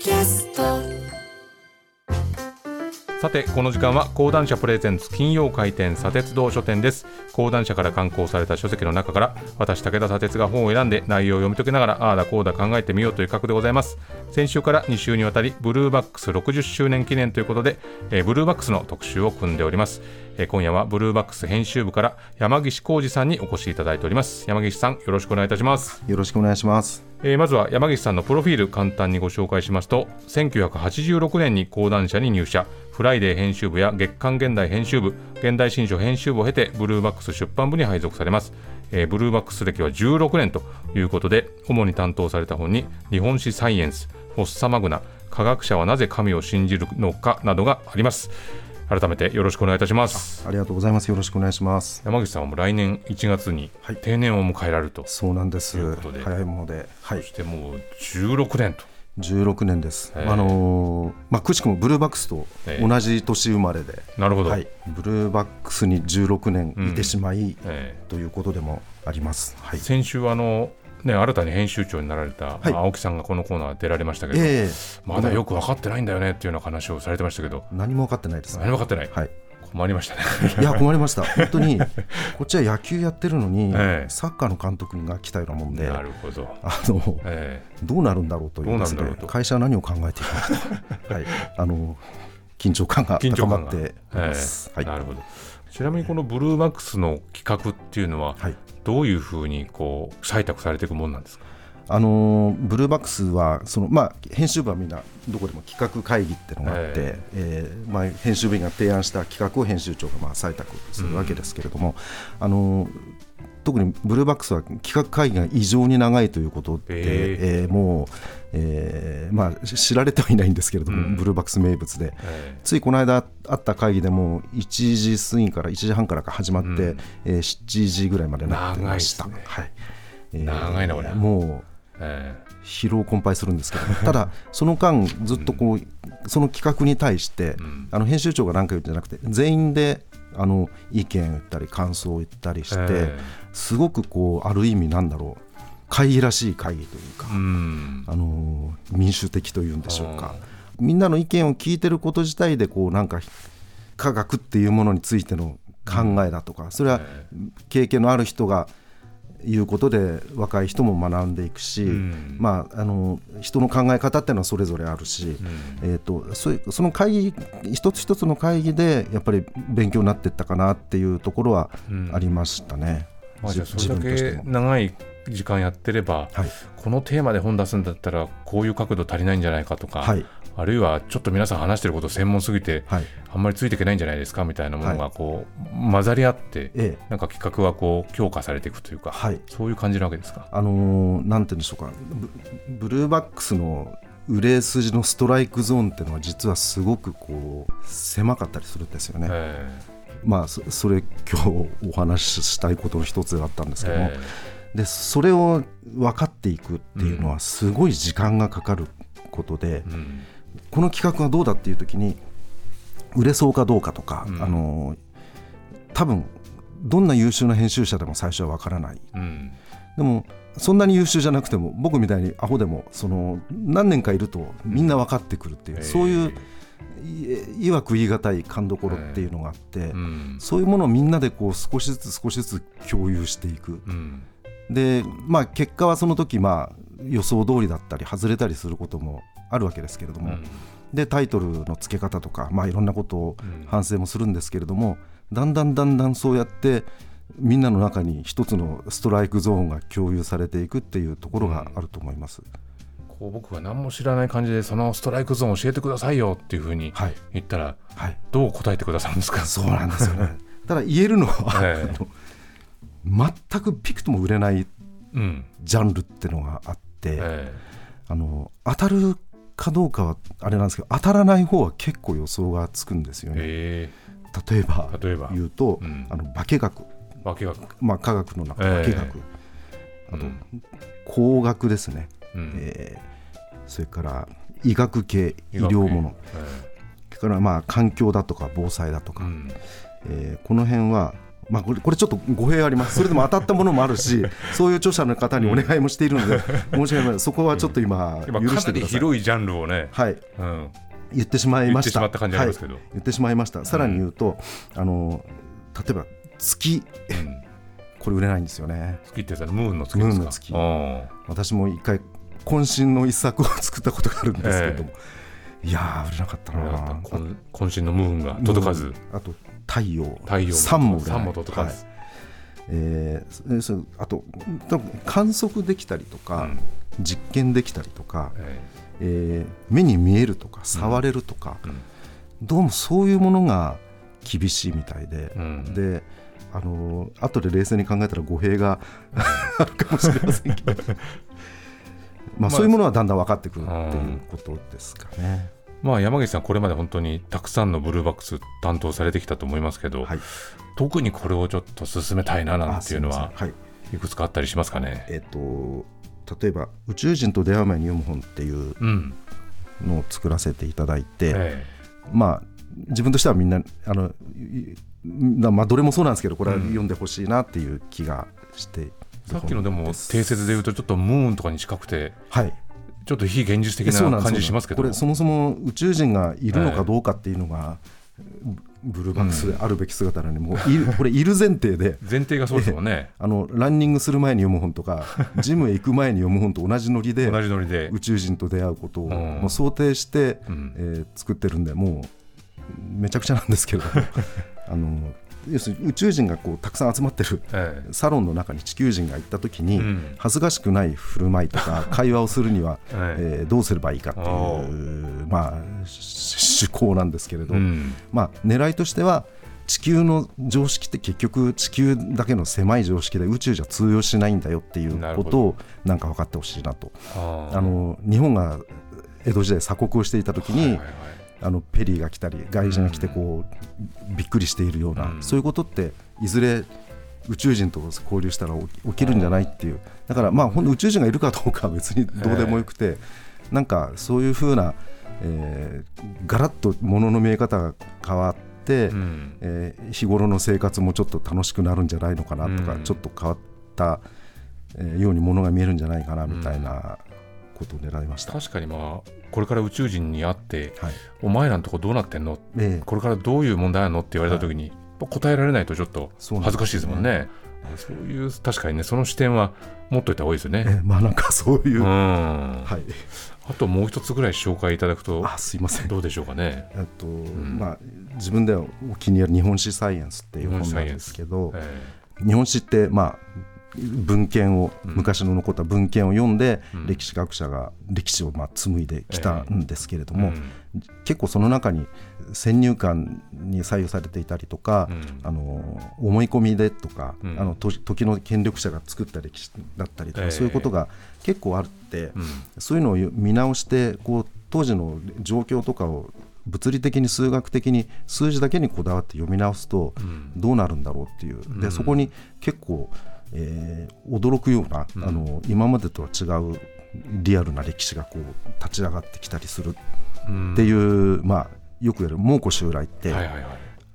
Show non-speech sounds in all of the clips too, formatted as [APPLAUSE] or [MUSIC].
キャストさてこの時間は講談社プレゼンツ金曜回転砂鉄道書店です。講談社から刊行された書籍の中から私武田砂鉄が本を選んで内容を読み解きながらああだこうだ考えてみようという企画でございます。先週から2週にわたりブルーバックス60周年記念ということで、えーブルーバックスの特集を組んでおります、えー今夜はブルーバックス編集部から山岸浩二さんにお越しいただいております。山岸さんよろしくお願いいたします。よろしくお願いします。えーまずは山岸さんのプロフィール簡単にご紹介しますと1986年に講談社に入社フライデー編集部や月刊現代編集部現代新書編集部を経てブルーバックス出版部に配属されます、えーブルーバックス歴は16年ということで主に担当された本に日本史サイエンスフォッサマグナ科学者はなぜ神を信じるのかなどがあります。改めてよろしくお願いいたします。ありがとうございます。よろしくお願いします。山口さんはもう来年1月にはい。定年を迎えられると、そうなんです。早いもので、はい。そし、てもう16年と16年です。ええあのーまあくしくもブルーバックスとええ同じ年生まれで、なるほど、はい、ブルーバックスに16年いてしまい、えということでもあります。はい。先週あの、ね、新たに編集長になられた、はい。青木さんがこのコーナー出られましたけど、ええ。まだよく分かってないんだよねっていうような話をされてましたけど。何も分かってないですね。何も分かってない、はい。困りましたね。いや困りました。本当に [LAUGHS] こっちは野球やってるのに、ええ。サッカーの監督が来たようなもんで、なあるほど、のえどうなるんだろうというですね会社は何を考えているのか。と、[LAUGHS] はい、あの緊張感が高まっております。はい。えなるほど。ちなみにこのブルーバックスの企画っていうのは、はい。どういうふうにこう採択されていくもんなんですか？あのーブルーバックスはその、まあ、編集部はみんなどこでも企画会議っていうのがあって、ええ。ーまあ、編集部員が提案した企画を編集長がまあ採択するわけですけれども、あのー特にブルーバックスは企画会議が異常に長いということで、ええ。ーもう、えーまあ、し知られてはいないんですけれども、うん。ブルーバックス名物で。えついこの間あった会議でも1時過ぎから1時半からか始まって、うん。えー7時ぐらいまでなってました。長いですね。はい。えー長いなこれもうえ疲労困憊するんですけど、[LAUGHS] ただ、その間、ずっとこう、その企画に対して、ん。あの編集長が何か言うんじゃなくて、全員であの意見を言ったり、感想を言ったりして、えすごくこう、ある意味、なんだろう、会議らしい会議というか、うん。あの民主的というんでしょうか、みんなの意見を聞いてること自体で、こうなんか、科学っていうものについての考えだとか、それは経験のある人が言うことで若い人も学んでいくし、ん。まあ、あの人の考え方っていうのはそれぞれあるし、えー、とそういうその会議一つ一つの会議でやっぱり勉強になっていったかなっていうところはありましたね。まあ、それだけ自分としても。長い時間やってれば、はい。このテーマで本出すんだったらこういう角度足りないんじゃないかとか、はいあるいはちょっと皆さん話してること専門すぎて、はい。あんまりついていけないんじゃないですかみたいなものがこう、混ざり合って、ええ。なんか企画はこう強化されていくというか、はい。そういう感じなわけですか？あのーなんて言うんでしょうか。ブブルーバックスの売れ筋のストライクゾーンっていうのは実はすごくこう狭かったりするんですよね。えまあそそれ今日お話ししたいことの一つだったんですけども、え。でそれを分かっていくっていうのはすごい時間がかかることで、うんこの企画がどうだっていう時に売れそうかどうかとか、うん。あの多分どんな優秀な編集者でも最初は分からない。うん。でもそんなに優秀じゃなくても僕みたいにアホでもその何年かいるとみんな分かってくるっていう、うん。そういういいわく言い難い勘どころっていうのがあって、うん。そういうものをみんなでこう少しずつ少しずつ共有していく。うん。で、まあ、結果はその時まあ予想通りだったり外れたりすることもあるわけですけれども、うん。でタイトルの付け方とか、まあ、いろんなことをうん。反省もするんですけれども、だんだんだんだんそうやってみんなの中に一つのストライクゾーンが共有されていくっていうところがあると思います。こう僕が何も知らない感じでそのストライクゾーン教えてくださいよっていうふうにはい、言ったらはい、どう答えてくださるんですか？そうなんですよね。[LAUGHS] ただ言えるのは、ええ。全くピクとも売れないうん。ジャンルっていうのがあって、えあの当たるかどうかはあれなんですけど当たらない方は結構予想がつくんですよえね。え例えば例えば。言うと、うん。あの化学、え化学。まあ、科学の中の化学、えあと、うん。工学ですね、うん。えーそれから医学系医療もの。えそれからまあ環境だとか防災だとか、えうん。えーこの辺はまあ、これこれちょっと語弊あります。それでも当たったものもあるし [LAUGHS] そういう著者の方にお願いもしているので申し訳ない。そこはちょっと今許してください。広いジャンルをね、はい。うん、言ってしまいました。言ってしまった感じありますけど。はい。言ってしまいました。さらに言うと、あの例えば月。うん。これ売れないんですよね。月ってやつはムーンの月ですか？ムーンの月。あ私も一回渾身の一作を作ったことがあるんですけども、いやー売れなかったあなこん渾身のムーンが届かず。あと太陽。太陽も。三も売れない。三も届かず、はい。えーあと観測できたりとか、うん。実験できたりとか、ええ。ー目に見えるとか触れるとか、うん。どうもそういうものが厳しいみたいで、うん。であのー後で冷静に考えたら語弊が [LAUGHS] あるかもしれませんけど、[LAUGHS] ままああ、そういうものはだんだん分かってくるっていうことですかね。まあ、山口さん、これまで本当にたくさんのブルーバックス担当されてきたと思いますけど、はい、特にこれをちょっと進めたいななんていうのあはすいい。いくつかあったりしますかね？えっと例えば「宇宙人と出会う前に読む本」っていううんのを作らせていただいて、えまあ自分としてはみんなあのいまあどれもそうなんですけどこれは読んでほしいなっていう気がして、えさっきのでも定説で言うとちょっとムーンとかに近くてはい。ちょっと非現実的な感じしますけど。これそもそも宇宙人がいるのかどうかっていうのが、ブルーバックスであるべき姿なのに、もういる [LAUGHS] これいる前提で。前提がそうですもんね。あのランニングする前に読む本とかジムへ行く前に読む本と同じノリで同じノリで。宇宙人と出会うことをうん。もう想定して、うん。えー作ってるんでもうめちゃくちゃなんですけれど。も [LAUGHS] あの要するに宇宙人がこうたくさん集まってるえサロンの中に地球人が行った時に、うん。恥ずかしくない振る舞いとか [LAUGHS] 会話をするには、ええ。ーどうすればいいかっておいう、まあ、し趣向なんですけれど、えうん。まあ、狙いとしては地球の常識って結局地球だけの狭い常識で宇宙じゃ通用しないんだよっていうことをなんか分かってほしいなと。あの日本が江戸時代鎖国をしていた時に、はいはいはいあのペリーが来たり外人が来てこう、びっくりしているような、うん。そういうことっていずれ宇宙人と交流したら起きるんじゃないっていう。だからまあほんと宇宙人がいるかどうかは別にどうでもよくて、なんかそういうふうな、えー、ガラッとものの見え方が変わって、うん。えー日頃の生活もちょっと楽しくなるんじゃないのかなとか、うん。ちょっと変わった、えーようにものが見えるんじゃないかなみたいなことを狙いました。確かにまあこれから宇宙人に会ってはい。お前らのとこどうなってんの？ええ。これからどういう問題あるの？って言われた時に、やっぱ答えられないとちょっと恥ずかしいですもんね。そういう確かにねその視点は持っといた方がいいですよね。えーまあなんかそういう、うん、はい、あともう一つぐらい紹介いただくとあすいません。どうでしょうかね。えっとん。まあ、自分ではお気に入り日本史サイエンスっていう本なんですけどえ。日本史って、まあ、文献をうん。昔の残った文献を読んで、うん。歴史学者が歴史をまあ紡いできたんですけれども、うん。結構その中に先入観に左右されていたりとか、うん。あの思い込みでとか、うん。あのと時の権力者が作った歴史だったりとか、ええ。そういうことが結構あって、うん。そういうのを見直してこう当時の状況とかを物理的に数学的に数字だけにこだわって読み直すとうん。どうなるんだろうっていう、うん。でそこに結構、えー驚くような、うん。あの今までとは違うリアルな歴史がこう立ち上がってきたりする。うん。っていう、まあ、よく言われる蒙古襲来って、はいはいはい。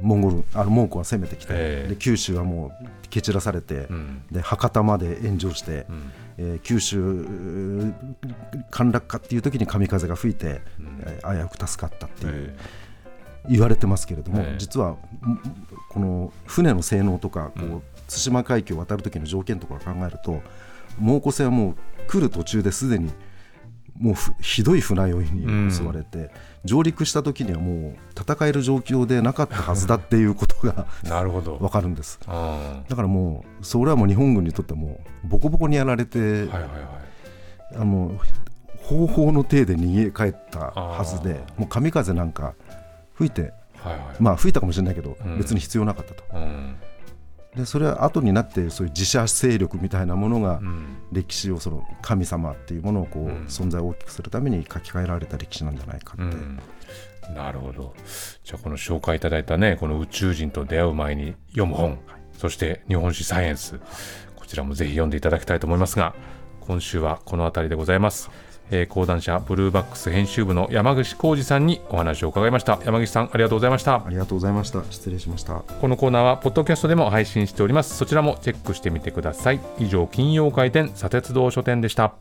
モンゴルあの蒙古は攻めてきて、ええ。で九州はもう蹴散らされて、うん。で博多まで炎上して、うん。えー九州陥落かっていう時に神風が吹いて、うん。えー危うく助かったっていう、え言われてますけれども、ええ。実はんこの船の性能とかこう、うん。対馬海峡を渡る時の条件とかを考えると蒙古船はもう来る途中ですでにもうふひどい船酔いに襲われて、上陸した時にはもう戦える状況でなかったはずだっていうことがえなるほど。分かるんです。あだからもうそれはもう日本軍にとってもうボコボコにやられて、ーはいはいはい。あの方法の体で逃げ帰ったはずであ。もう神風なんか吹いてはいはい。まあ吹いたかもしれないけど、うん。別に必要なかったと。うん。でそれは後になってそういう自社勢力みたいなものがうん。歴史をその神様っていうものをこう、うん。存在を大きくするために書き換えられた歴史なんじゃないかって、うん。なるほど。じゃあこの紹介いただいたねこの宇宙人と出会う前に読む本、そして日本史サイエンスこちらもぜひ読んでいただきたいと思いますが今週はこの辺りでございます、えー講談社ブルーバックス編集部の山口浩二さんにお話を伺いました。山口さんありがとうございました。ありがとうございました。失礼しました。このコーナーはポッドキャストでも配信しております。そちらもチェックしてみてください。以上金曜回転砂鉄道書店でした